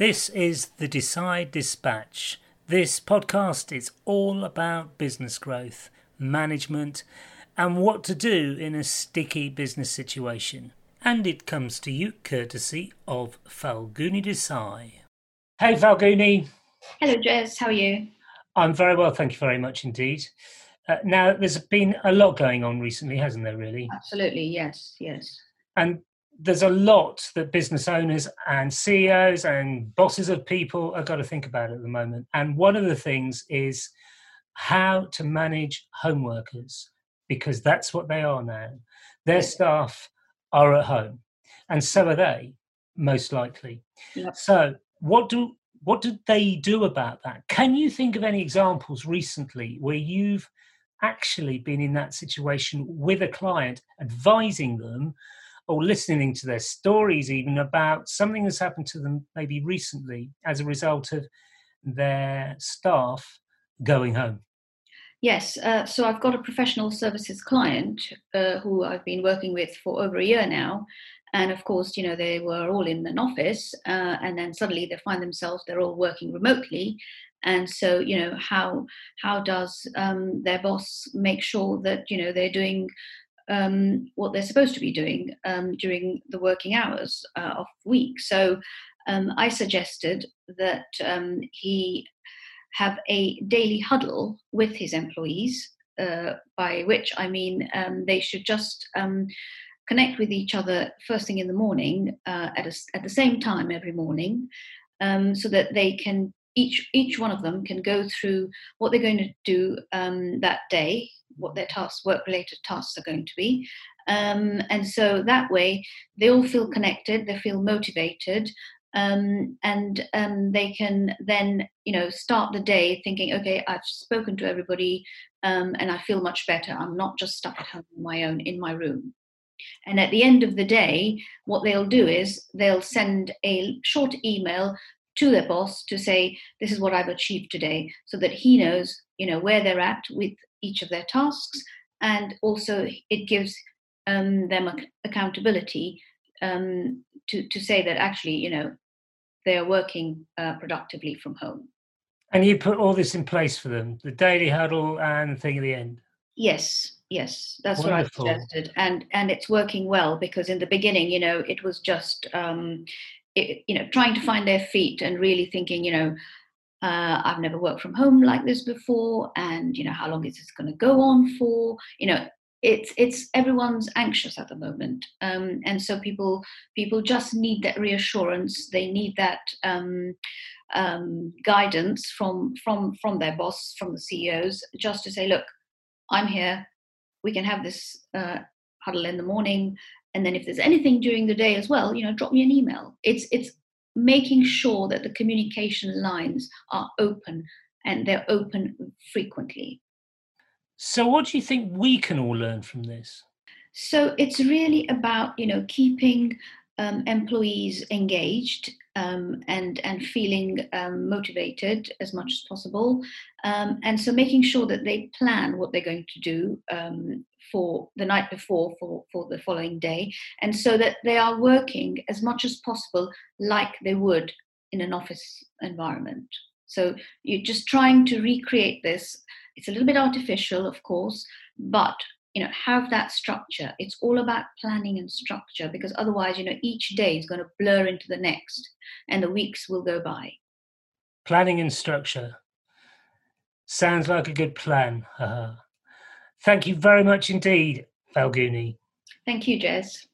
This is the Desai Dispatch. This podcast is all about business growth, management, and what to do in a sticky business situation. And it comes to you courtesy of Falguni Desai. Hey, Falguni. Hello, Jez. How are you? I'm very well, thank you very much indeed. Uh, now, there's been a lot going on recently, hasn't there, really? Absolutely, yes, yes. And there's a lot that business owners and CEOs and bosses of people are got to think about at the moment. And one of the things is how to manage home workers because that's what they are now. Their staff are at home, and so are they, most likely. Yep. So, what do what did they do about that? Can you think of any examples recently where you've actually been in that situation with a client, advising them or listening to their stories even about something that's happened to them maybe recently as a result of their staff going home? Yes, uh, so I've got a professional services client uh, who I've been working with for over a year now. And of course, you know, they were all in an office, uh, and then suddenly they find themselves they're all working remotely. And so, you know, how how does um, their boss make sure that you know they're doing um, what they're supposed to be doing um, during the working hours uh, of the week. So um, I suggested that um, he have a daily huddle with his employees, uh, by which I mean um, they should just um, connect with each other first thing in the morning uh, at, a, at the same time every morning so that they can each each one of them can go through what they're going to do um, that day what their tasks, work related tasks are going to be. Um, and so that way, they all feel connected, they feel motivated, um, and um, they can then, you know, start the day thinking, okay, I've spoken to everybody, um, and I feel much better. I'm not just stuck at home on my own in my room. And at the end of the day, what they'll do is they'll send a short email to their boss to say, this is what I've achieved today, so that he knows, you know, where they're at with each of their tasks, and also it gives um, them accountability um, to to say that actually, you know, they are working uh, productively from home. And you put all this in place for them, the daily huddle and the thing at the end. Yes, yes, that's Wonderful. what I suggested, and and it's working well because in the beginning, you know, it was just um, it, you know trying to find their feet and really thinking, you know, uh, I've never worked from home like this before, and you know, how long is this going to go on for? You know, it's it's everyone's anxious at the moment, um, and so people people just need that reassurance. They need that um, um, guidance from from from their boss, from the CEOs, just to say, look, I'm here. We can have this uh, huddle in the morning, and then if there's anything during the day as well, you know, drop me an email. It's it's making sure that the communication lines are open and they're open frequently. So, what do you think we can all learn from this? So, it's really about you know keeping um, employees engaged um, and and feeling um, motivated as much as possible, um, and so making sure that they plan what they're going to do um, for the night before for, for the following day, and so that they are working as much as possible like they would in an office environment. So you're just trying to recreate this. It's a little bit artificial, of course, but you know have that structure it's all about planning and structure because otherwise you know each day is going to blur into the next and the weeks will go by planning and structure sounds like a good plan uh-huh. Thank you very much indeed, Falguni. Thank you, Jez.